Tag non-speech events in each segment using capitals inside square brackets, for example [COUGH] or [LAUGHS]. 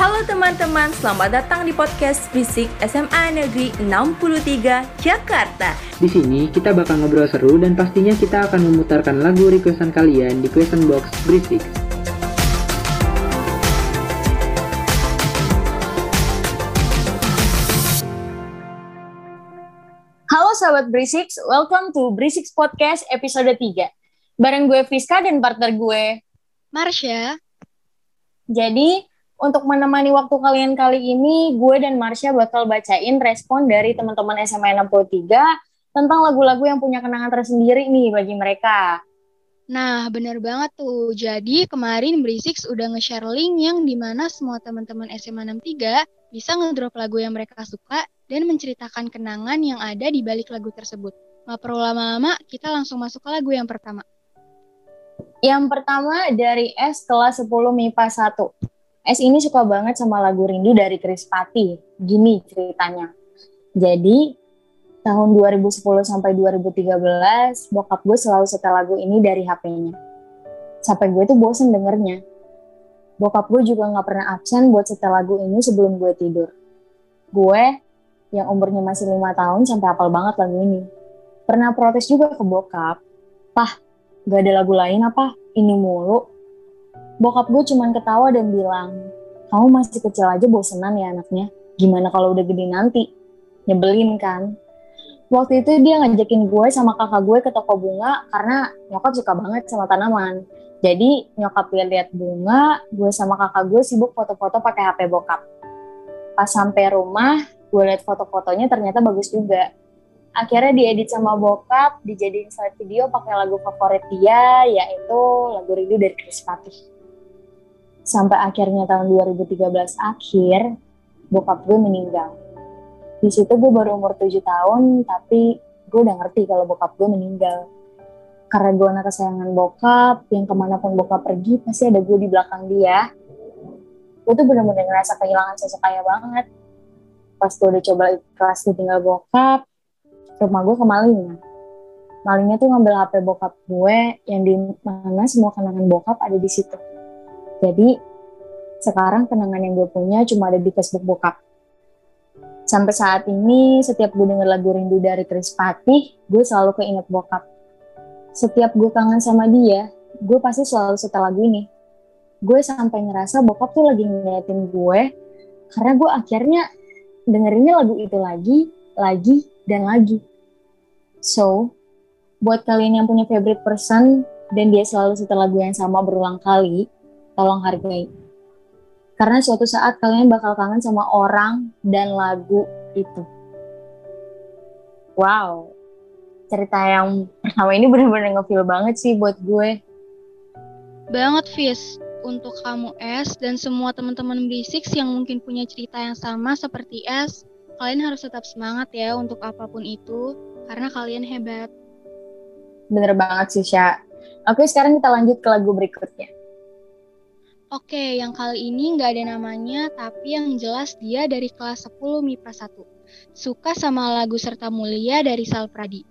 Halo teman-teman, selamat datang di podcast Fisik SMA Negeri 63 Jakarta. Di sini kita bakal ngobrol seru dan pastinya kita akan memutarkan lagu requestan kalian di question box Berisik. Halo sahabat Berisik, welcome to Berisik Podcast episode 3. Bareng gue Fiska dan partner gue Marsha. Jadi, untuk menemani waktu kalian kali ini, gue dan Marsha bakal bacain respon dari teman-teman SMA 63 tentang lagu-lagu yang punya kenangan tersendiri nih bagi mereka. Nah, bener banget tuh. Jadi kemarin Berisik udah nge-share link yang di mana semua teman-teman SMA 63 bisa ngedrop lagu yang mereka suka dan menceritakan kenangan yang ada di balik lagu tersebut. Gak perlu lama-lama, kita langsung masuk ke lagu yang pertama. Yang pertama dari S kelas 10 MIPA 1. S ini suka banget sama lagu Rindu dari Chris Pati. Gini ceritanya. Jadi, tahun 2010 sampai 2013, bokap gue selalu setel lagu ini dari HP-nya. Sampai gue tuh bosen dengernya. Bokap gue juga gak pernah absen buat setel lagu ini sebelum gue tidur. Gue, yang umurnya masih lima tahun, sampai hafal banget lagu ini. Pernah protes juga ke bokap, Pah, gak ada lagu lain apa? Ini mulu Bokap gue cuman ketawa dan bilang, kamu masih kecil aja bosenan ya anaknya. Gimana kalau udah gede nanti? Nyebelin kan? Waktu itu dia ngajakin gue sama kakak gue ke toko bunga karena nyokap suka banget sama tanaman. Jadi nyokap lihat-lihat bunga, gue sama kakak gue sibuk foto-foto pakai HP bokap. Pas sampai rumah, gue lihat foto-fotonya ternyata bagus juga. Akhirnya diedit sama bokap, dijadiin slide video pakai lagu favorit dia, yaitu lagu Rindu dari Chris Patih sampai akhirnya tahun 2013 akhir bokap gue meninggal. Di situ gue baru umur 7 tahun tapi gue udah ngerti kalau bokap gue meninggal. Karena gue anak kesayangan bokap yang ke mana pun bokap pergi pasti ada gue di belakang dia. Gue tuh bener-bener ngerasa kehilangan sosok ayah banget. Pas gue udah coba kelas tinggal bokap rumah gue kemalingan malingnya tuh ngambil HP bokap gue yang di mana semua kenangan bokap ada di situ jadi sekarang kenangan yang gue punya cuma ada di Facebook bokap. Sampai saat ini setiap gue denger lagu Rindu dari Chris Patih, gue selalu keinget bokap. Setiap gue kangen sama dia, gue pasti selalu setel lagu ini. Gue sampai ngerasa bokap tuh lagi ngeliatin gue, karena gue akhirnya dengerinnya lagu itu lagi, lagi, dan lagi. So, buat kalian yang punya favorite person, dan dia selalu setel lagu yang sama berulang kali, tolong hargai. Karena suatu saat kalian bakal kangen sama orang dan lagu itu. Wow, cerita yang pertama ini bener-bener ngefeel banget sih buat gue. Banget, Fis. Untuk kamu S dan semua teman-teman berisik yang mungkin punya cerita yang sama seperti S, kalian harus tetap semangat ya untuk apa pun itu, karena kalian hebat. Bener banget sih, Sya. Oke, sekarang kita lanjut ke lagu berikutnya. Oke, yang kali ini nggak ada namanya, tapi yang jelas dia dari kelas 10 MIPA 1. Suka sama lagu Serta Mulia dari Sal Pradi.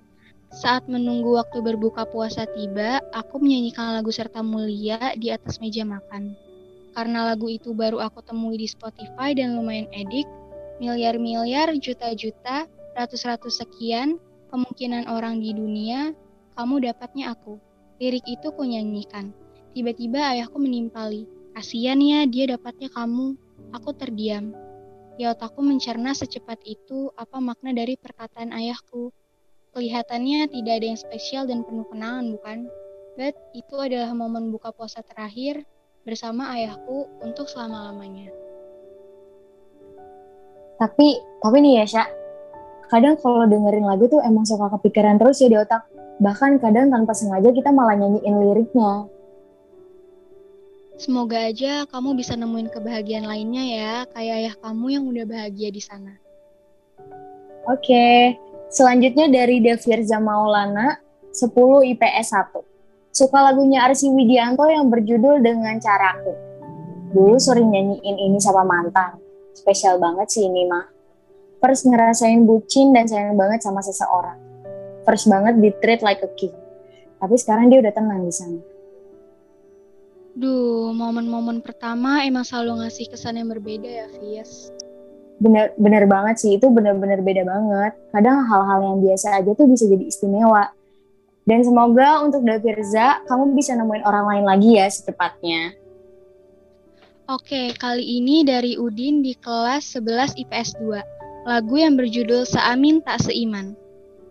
Saat menunggu waktu berbuka puasa tiba, aku menyanyikan lagu Serta Mulia di atas meja makan. Karena lagu itu baru aku temui di Spotify dan lumayan edik, miliar-miliar, juta-juta, ratus-ratus sekian, kemungkinan orang di dunia, kamu dapatnya aku. Lirik itu kunyanyikan. Tiba-tiba ayahku menimpali, Kasian ya dia dapatnya kamu. Aku terdiam. Di otakku mencerna secepat itu apa makna dari perkataan ayahku. Kelihatannya tidak ada yang spesial dan penuh kenangan, bukan? But itu adalah momen buka puasa terakhir bersama ayahku untuk selama-lamanya. Tapi, tapi nih ya, Syak. Kadang kalau dengerin lagu tuh emang suka kepikiran terus ya di otak. Bahkan kadang tanpa sengaja kita malah nyanyiin liriknya. Semoga aja kamu bisa nemuin kebahagiaan lainnya ya, kayak ayah kamu yang udah bahagia di sana. Oke, selanjutnya dari Devir Maulana, 10 IPS 1. Suka lagunya Arsi Widianto yang berjudul Dengan Caraku. Dulu sering nyanyiin ini sama mantan. Spesial banget sih ini mah. First ngerasain bucin dan sayang banget sama seseorang. First banget di treat like a king. Tapi sekarang dia udah tenang di sana Duh, momen-momen pertama emang selalu ngasih kesan yang berbeda ya, Fies. Bener, bener banget sih, itu bener-bener beda banget. Kadang hal-hal yang biasa aja tuh bisa jadi istimewa. Dan semoga untuk Davirza, kamu bisa nemuin orang lain lagi ya secepatnya. Oke, kali ini dari Udin di kelas 11 IPS 2. Lagu yang berjudul Seamin Tak Seiman.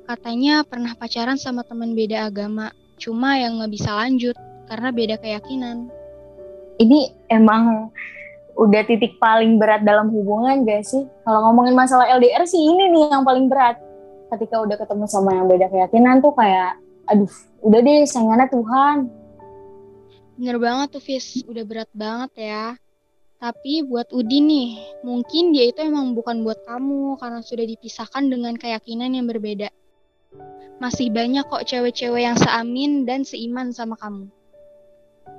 Katanya pernah pacaran sama teman beda agama, cuma yang nggak bisa lanjut karena beda keyakinan. Ini emang udah titik paling berat dalam hubungan gak sih? Kalau ngomongin masalah LDR sih ini nih yang paling berat. Ketika udah ketemu sama yang beda keyakinan tuh kayak, aduh, udah deh sayangannya Tuhan. Bener banget tuh, Fis. Udah berat banget ya. Tapi buat Udin nih, mungkin dia itu emang bukan buat kamu karena sudah dipisahkan dengan keyakinan yang berbeda. Masih banyak kok cewek-cewek yang seamin dan seiman sama kamu.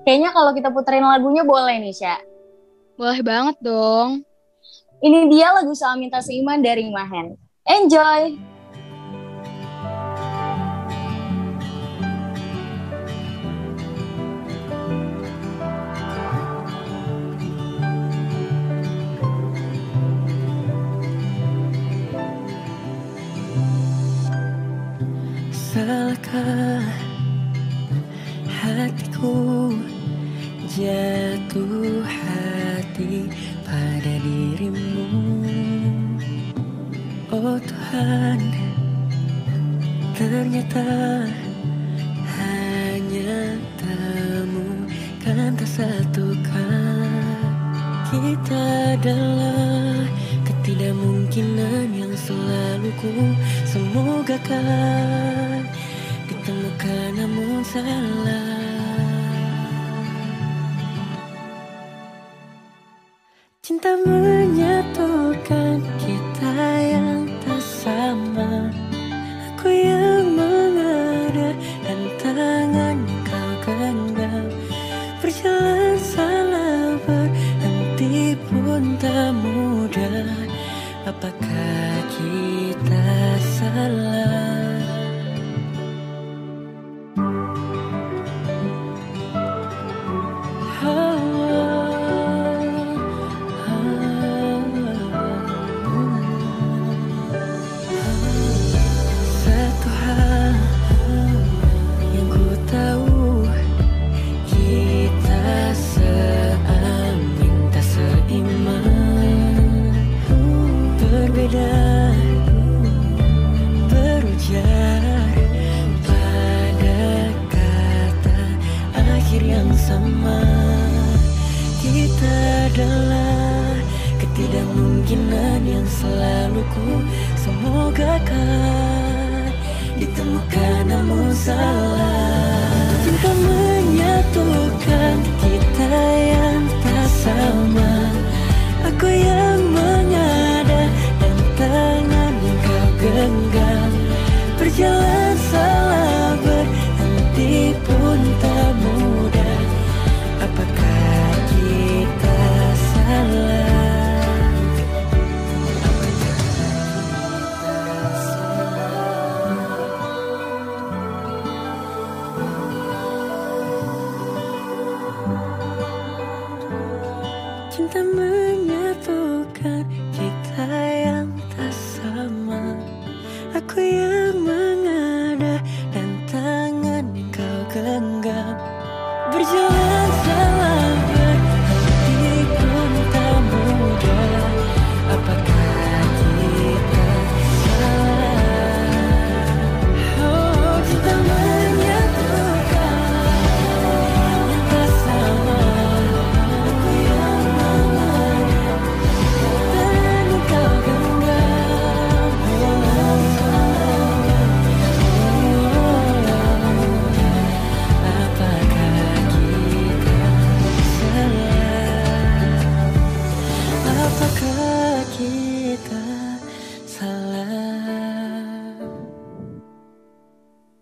Kayaknya kalau kita puterin lagunya boleh nih, Sya. Boleh banget dong. Ini dia lagu Seamin Tak Seiman dari Mahen. Enjoy! Salahkah hatiku jatuh hati pada dirimu. Oh Tuhan ternyata hanya tamu kan tak satukan kita adalah ketidakmungkinan yang selalu ku semoga kan ditemukan namun salah the moon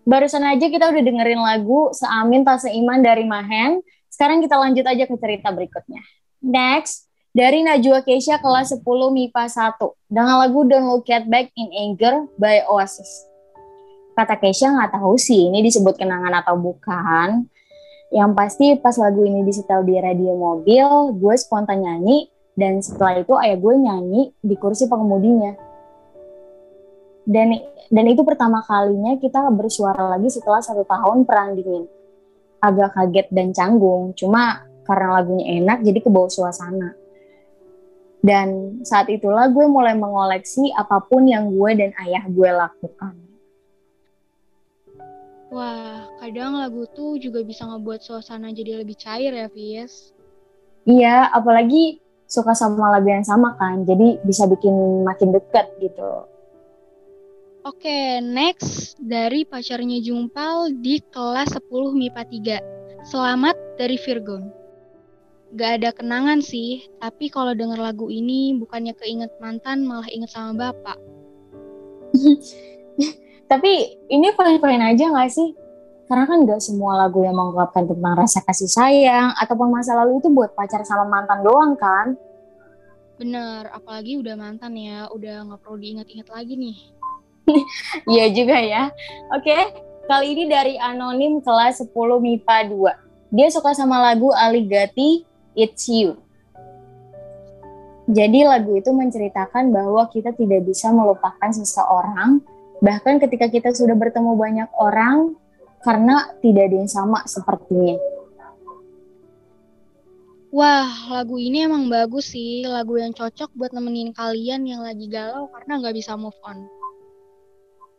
Barusan aja kita udah dengerin lagu Seamin Tak Seiman dari Mahen. Sekarang kita lanjut aja ke cerita berikutnya. Next, dari Najwa Keisha kelas 10 MIPA 1 dengan lagu Don't Look At Back in Anger by Oasis. Kata Keisha nggak tahu sih ini disebut kenangan atau bukan. Yang pasti pas lagu ini disetel di radio mobil, gue spontan nyanyi, dan setelah itu ayah gue nyanyi di kursi pengemudinya. Dan dan itu pertama kalinya kita bersuara lagi setelah satu tahun perang dingin. Agak kaget dan canggung, cuma karena lagunya enak jadi kebawa suasana. Dan saat itulah gue mulai mengoleksi apa pun yang gue dan ayah gue lakukan. Wah, kadang lagu tuh juga bisa ngebuat suasana jadi lebih cair ya, Vies. Iya, apalagi suka sama lagu yang sama kan, jadi bisa bikin makin deket gitu. Oke, next dari pacarnya Jumpal di kelas 10 MIPA 3. Selamat dari Virgon. Gak ada kenangan sih, tapi kalau denger lagu ini bukannya keinget mantan malah inget sama bapak. [LAUGHS] Tapi ini fine-fine aja gak sih? Karena kan gak semua lagu yang mengungkapkan tentang rasa kasih sayang ataupun masa lalu itu buat pacar sama mantan doang kan? Bener, apalagi udah mantan ya, udah gak perlu diingat-ingat lagi nih. [LAUGHS] Iya juga ya. Oke, kali ini dari Anonim kelas 10 MIPA 2. Dia suka sama lagu Aligati It's You. Jadi lagu itu menceritakan bahwa kita tidak bisa melupakan seseorang, bahkan ketika kita sudah bertemu banyak orang, karena tidak ada yang sama sepertinya. Wah, lagu ini emang bagus sih, lagu yang cocok buat nemenin kalian yang lagi galau karena nggak bisa move on.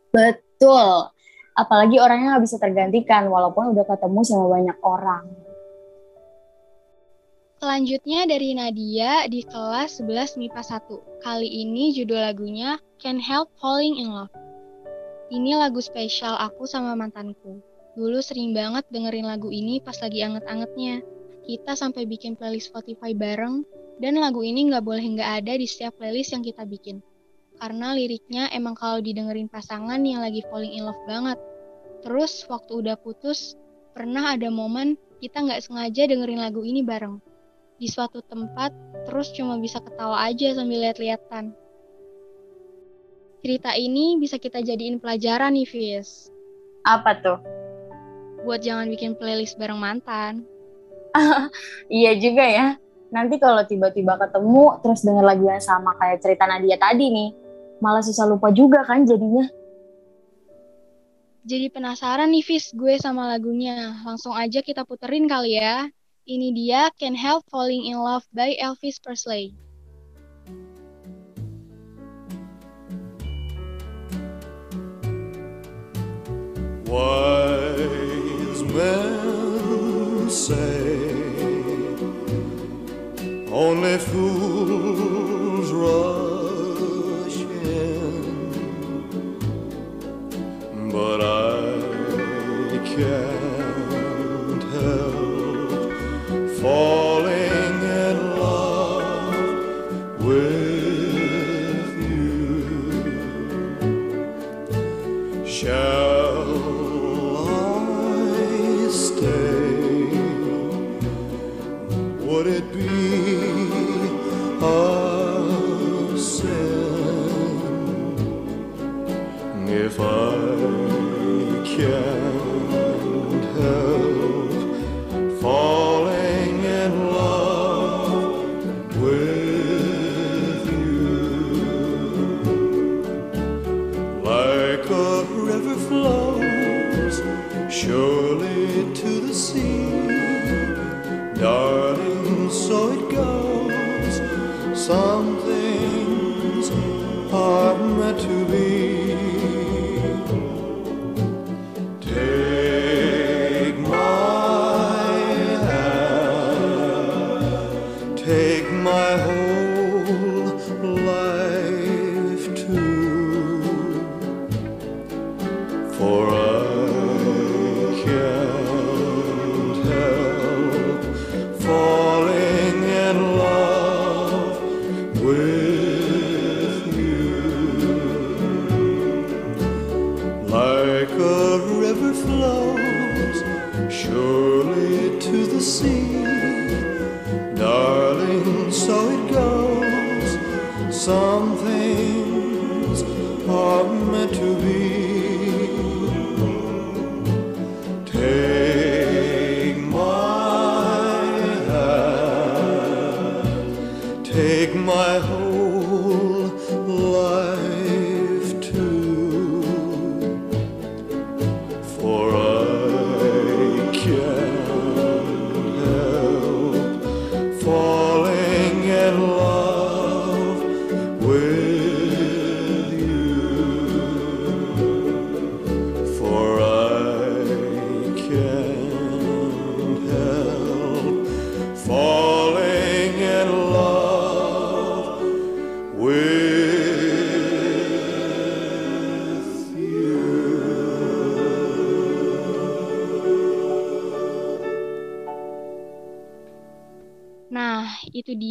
Betul. Apalagi orangnya nggak bisa tergantikan walaupun udah ketemu sama banyak orang. Selanjutnya dari Nadia di kelas 11 MIPA 1. Kali ini judul lagunya Can't Help Falling in Love. Ini lagu spesial aku sama mantanku. Dulu sering banget dengerin lagu ini pas lagi anget-angetnya. Kita sampai bikin playlist Spotify bareng, dan lagu ini nggak boleh nggak ada di setiap playlist yang kita bikin. Karena liriknya emang kalau didengerin pasangan yang lagi falling in love banget. Terus waktu udah putus, pernah ada momen kita nggak sengaja dengerin lagu ini bareng di suatu tempat, terus cuma bisa ketawa aja sambil lihat-lihatan. Cerita ini bisa kita jadiin pelajaran nih, Fis. Apa tuh? Buat jangan bikin playlist bareng mantan. [LAUGHS] Iya juga ya. Nanti kalau tiba-tiba ketemu terus denger lagu yang sama kayak cerita Nadia tadi nih, malah susah lupa juga kan jadinya. Jadi penasaran nih, Fis, gue sama lagunya. Langsung aja kita puterin kali ya. Ini dia Can't Help Falling in Love by Elvis Presley. Wise men say only fools rush can't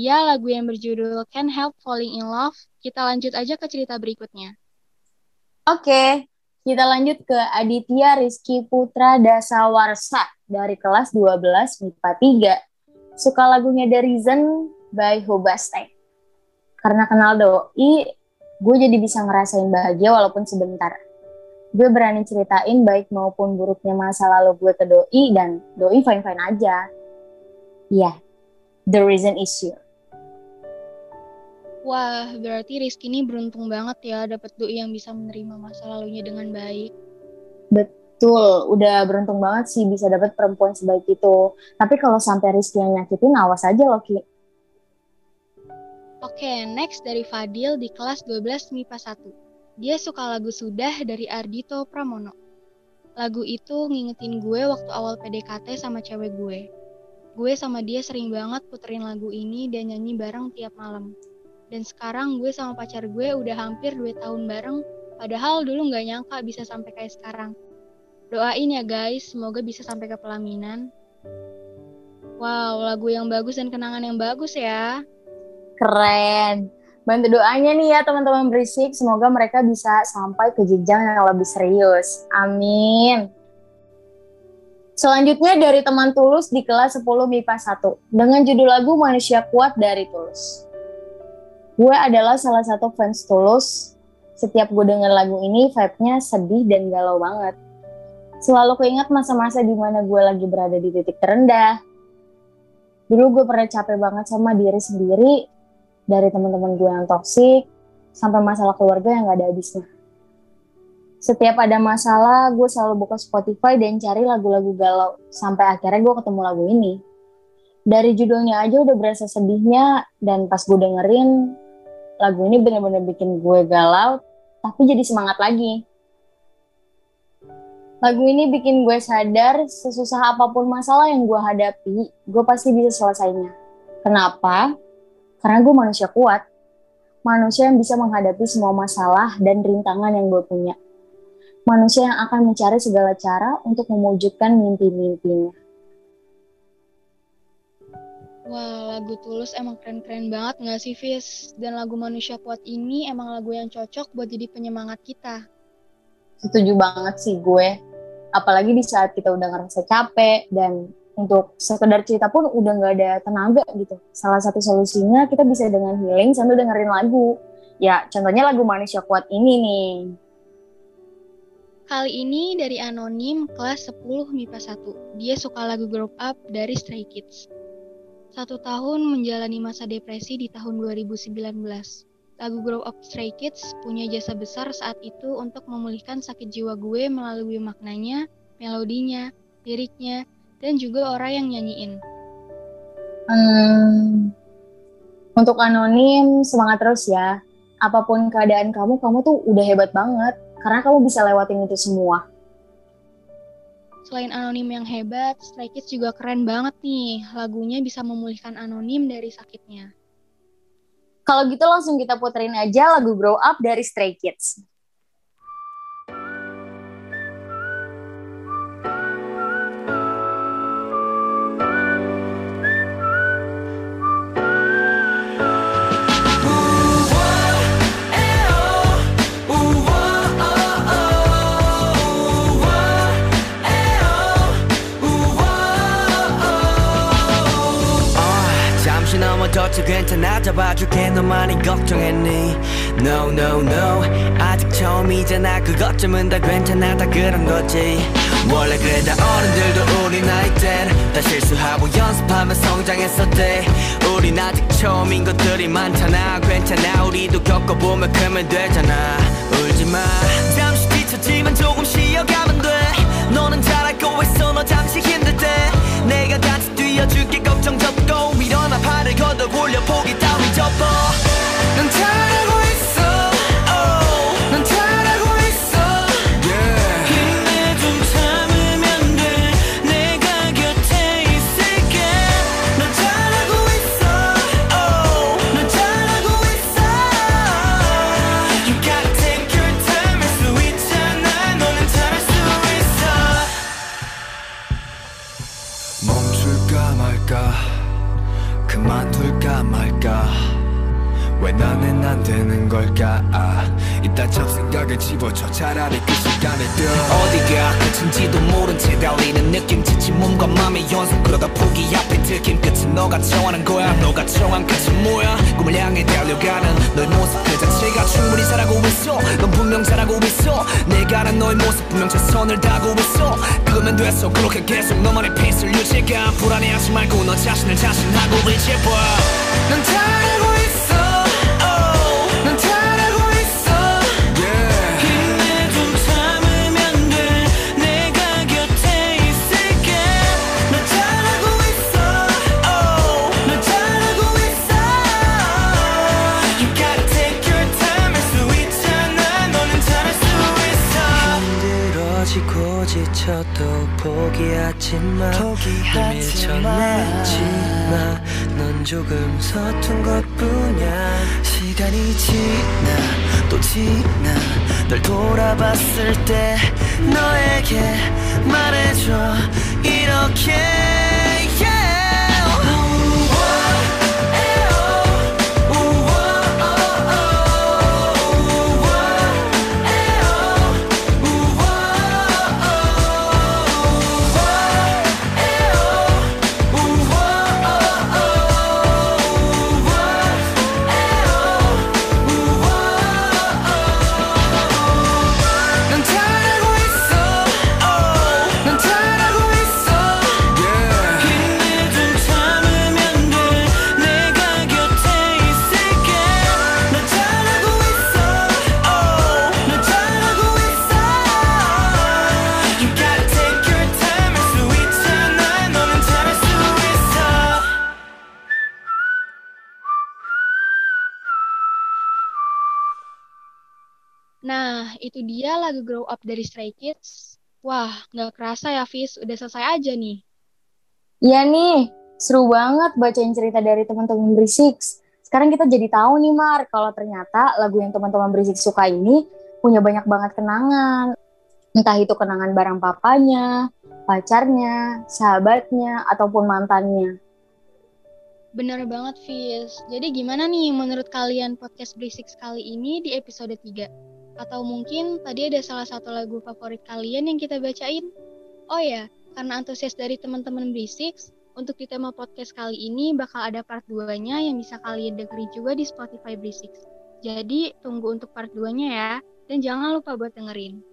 dia lagu yang berjudul Can't Help Falling in Love. Kita lanjut aja ke cerita berikutnya. Oke, kita lanjut ke Aditya Rizky Putra Dasawarsa dari kelas 12 MIPA 3. Suka lagunya The Reason by Hobaste. Karena kenal Doi, gue jadi bisa ngerasain bahagia walaupun sebentar. Gue berani ceritain baik maupun buruknya masa lalu gue ke Doi dan Doi fine-fine aja. Iya, The Reason is you. Wah, berarti Rizky ini beruntung banget ya dapet doi yang bisa menerima masa lalunya dengan baik. Betul, udah beruntung banget sih bisa dapet perempuan sebaik itu. Tapi kalau sampai Rizky yang nyakitin, awas aja loh Ki. Oke, next dari Fadil di kelas 12 MIPA 1. Dia suka lagu Sudah dari Ardito Pramono. Lagu itu ngingetin gue waktu awal PDKT sama cewek gue. Gue sama dia sering banget puterin lagu ini dan nyanyi bareng tiap malam. Dan sekarang gue sama pacar gue udah hampir 2 tahun bareng, padahal dulu nggak nyangka bisa sampai kayak sekarang. Doain ya guys, semoga bisa sampai ke pelaminan. Wow, lagu yang bagus dan kenangan yang bagus ya. Keren. Bantu doanya nih ya teman-teman berisik, semoga mereka bisa sampai ke jenjang yang lebih serius. Amin. Selanjutnya dari teman Tulus di kelas 10 MIPA 1 dengan judul lagu Manusia Kuat dari Tulus. Gue adalah salah satu fans Tulus. Setiap gue denger lagu ini, vibe-nya sedih dan galau banget. Selalu keinget masa-masa di mana gue lagi berada di titik terendah. Dulu gue pernah capek banget sama diri sendiri, dari teman-teman gue yang toksik, sampai masalah keluarga yang gak ada habisnya. Setiap ada masalah, gue selalu buka Spotify dan cari lagu-lagu galau, sampai akhirnya gue ketemu lagu ini. Dari judulnya aja udah berasa sedihnya, dan pas gue dengerin, lagu ini bener-bener bikin gue galau, tapi jadi semangat lagi. Lagu ini bikin gue sadar sesusah apa pun masalah yang gue hadapi, gue pasti bisa selesainya. Kenapa? Karena gue manusia kuat. Manusia yang bisa menghadapi semua masalah dan rintangan yang gue punya. Manusia yang akan mencari segala cara untuk mewujudkan mimpi-mimpinya. Wah, lagu Tulus emang keren-keren banget nggak sih, Fis? Dan lagu Manusia Kuat ini emang lagu yang cocok buat jadi penyemangat kita. Setuju banget sih gue. Apalagi di saat kita udah ngerasa capek dan untuk sekedar cerita pun udah nggak ada tenaga gitu. Salah satu solusinya kita bisa dengan healing sambil dengerin lagu. Ya, contohnya lagu Manusia Kuat ini nih. Kali ini dari Anonim kelas 10 MIPA 1. Dia suka lagu Grow Up dari Stray Kids. Satu tahun menjalani masa depresi di tahun 2019. Lagu Grow Up Stray Kids punya jasa besar saat itu untuk memulihkan sakit jiwa gue melalui maknanya, melodinya, liriknya, dan juga orang yang nyanyiin. Hmm, untuk anonim, semangat terus ya. Apa pun keadaan kamu, kamu tuh udah hebat banget. Karena kamu bisa lewatin itu semua. Selain Anonim yang hebat, Stray Kids juga keren banget nih. Lagunya bisa memulihkan Anonim dari sakitnya. Kalau gitu langsung kita puterin aja lagu Grow Up dari Stray Kids. 아, 잠시 넘어졌지 괜찮아 잡아줄게. 너 많이 걱정했니? No no no. 아직 처음이잖아 그것쯤은 다 괜찮아 다 그런 거지. 원래 그래 다 어른들도 우리 나이 땐다 실수하고 연습하며 성장했었대. 우린 아직 처음인 것들이 많잖아. 괜찮아. 우리도 겪어보면 크면 되잖아. 울지마. 잠시 뒤처지만 조금 쉬어가면 돼. 너는 잘하고 있어 너 잠시 힘들 때. 내가 같이 뛰어줄게. 걱정 접고 걷어 올려 포기 따위 접어. 넌 잘하고 집어줘 차라리 그 시간에 뛰어. 어디가 끝인지도 모른 채 달리는 느낌 지친 몸과 맘의 연속 그러다 포기 앞에 들킨 끝은 너가 정하는 거야. 너가 정한 끝은 뭐야? 꿈을 향해 달려가는 너의 모습 그 자체가 충분히 잘하고 있어. 넌 분명 잘하고 있어. 내가 아는 너의 모습 분명 최선을 다하고 있어. 그거면 됐어. 그렇게 계속 너만의 페이스를 유지가. 불안해하지 말고 너 자신을 자신하고 의지해봐 마. 넌 조금 서툰 것뿐이야 시간이 지나 또 지나 널 돌아봤을 때 너에게 말해줘 이렇게 Nah, itu dia lagu Grow Up dari Stray Kids. Wah, nggak kerasa ya, Fis. Udah selesai aja nih. Iya nih, seru banget bacain cerita dari teman-teman Berisik. Sekarang kita jadi tahu nih Mar, kalau ternyata lagu yang teman-teman Berisik suka ini punya banyak banget kenangan. Entah itu kenangan bareng papanya, pacarnya, sahabatnya, ataupun mantannya. Bener banget, Fis. Jadi gimana nih menurut kalian podcast Berisik kali ini di episode 3? Atau mungkin tadi ada salah satu lagu favorit kalian yang kita bacain? Oh ya, karena antusias dari teman-teman Berisik, untuk di tema podcast kali ini bakal ada part 2-nya yang bisa kalian dengerin juga di Spotify Berisik. Jadi tunggu untuk part 2-nya ya, dan jangan lupa buat dengerin.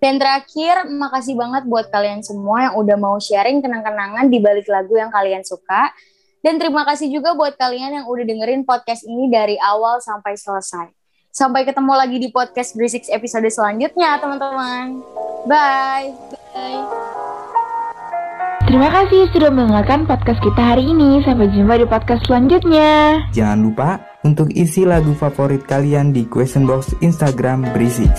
Dan terakhir, makasih banget buat kalian semua yang udah mau sharing kenang-kenangan di balik lagu yang kalian suka. Dan terima kasih juga buat kalian yang udah dengerin podcast ini dari awal sampai selesai. Sampai ketemu lagi di podcast Berisik episode selanjutnya, teman-teman. Bye! Bye! Terima kasih sudah mendengarkan podcast kita hari ini. Sampai jumpa di podcast selanjutnya. Jangan lupa untuk isi lagu favorit kalian di question box Instagram Berisik.